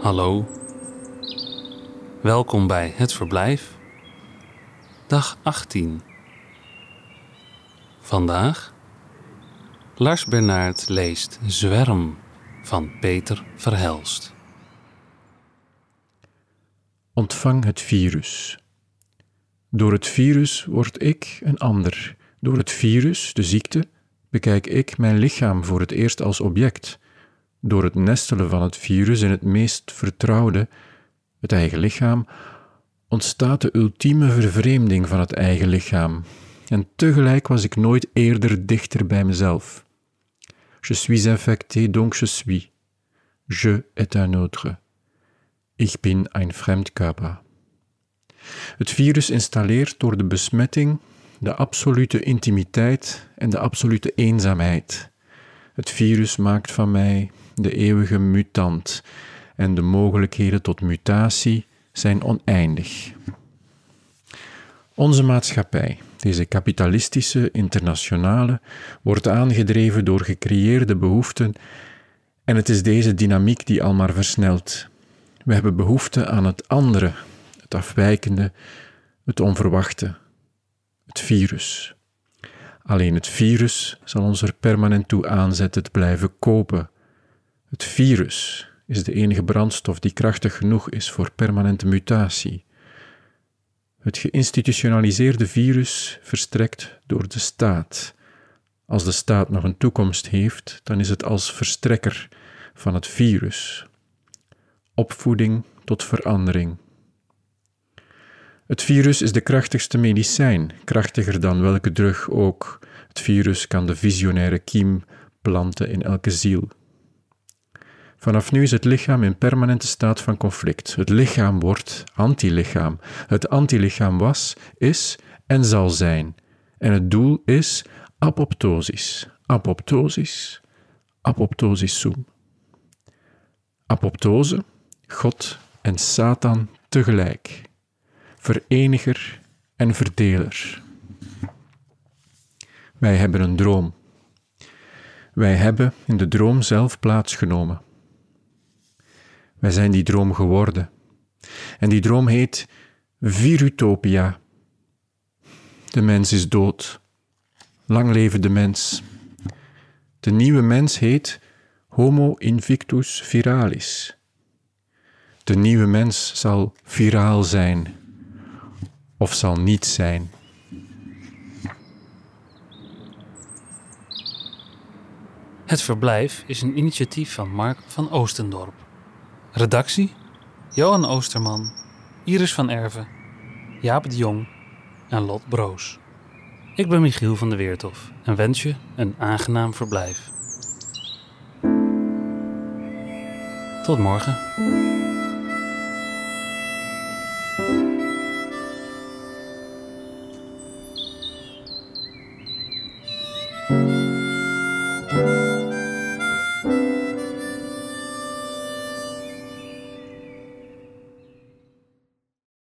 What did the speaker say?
Hallo. Welkom bij Het Verblijf. Dag 18. Vandaag Lars Bernard leest Zwerm van Peter Verhelst. Ontvang het virus. Door het virus word ik een ander. Door het virus, de ziekte, bekijk ik mijn lichaam voor het eerst als object. Door het nestelen van het virus in het meest vertrouwde, het eigen lichaam, ontstaat de ultieme vervreemding van het eigen lichaam. En tegelijk was ik nooit eerder dichter bij mezelf. Je suis infecté, donc je suis. Je est un autre. Ich bin ein Fremdkörper. Het virus installeert door de besmetting de absolute intimiteit en de absolute eenzaamheid. Het virus maakt van mij de eeuwige mutant en de mogelijkheden tot mutatie zijn oneindig. Onze maatschappij, deze kapitalistische, internationale, wordt aangedreven door gecreëerde behoeften en het is deze dynamiek die al maar versnelt. We hebben behoefte aan het andere, het afwijkende, het onverwachte, het virus. Alleen het virus zal ons er permanent toe aanzetten te blijven kopen. Het virus is de enige brandstof die krachtig genoeg is voor permanente mutatie. Het geïnstitutionaliseerde virus verstrekt door de staat. Als de staat nog een toekomst heeft, dan is het als verstrekker van het virus. Opvoeding tot verandering. Het virus is de krachtigste medicijn, krachtiger dan welke drug ook. Het virus kan de visionaire kiem planten in elke ziel. Vanaf nu is het lichaam in permanente staat van conflict. Het lichaam wordt antilichaam. Het antilichaam was, is en zal zijn. En het doel is apoptosis. Apoptosis, apoptosis sum. Apoptose, God en Satan tegelijk. Vereniger en verdeler. Wij hebben een droom. Wij hebben in de droom zelf plaatsgenomen. Wij zijn die droom geworden. En die droom heet Virutopia. De mens is dood. Lang leven de mens. De nieuwe mens heet Homo invictus viralis. De nieuwe mens zal viraal zijn of zal niet zijn. Het Verblijf is een initiatief van Mark van Oostendorp. Redactie: Johan Oosterman, Iris van Erven, Jaap de Jong en Lot Broos. Ik ben Michiel van der Weertof en wens je een aangenaam verblijf. Tot morgen.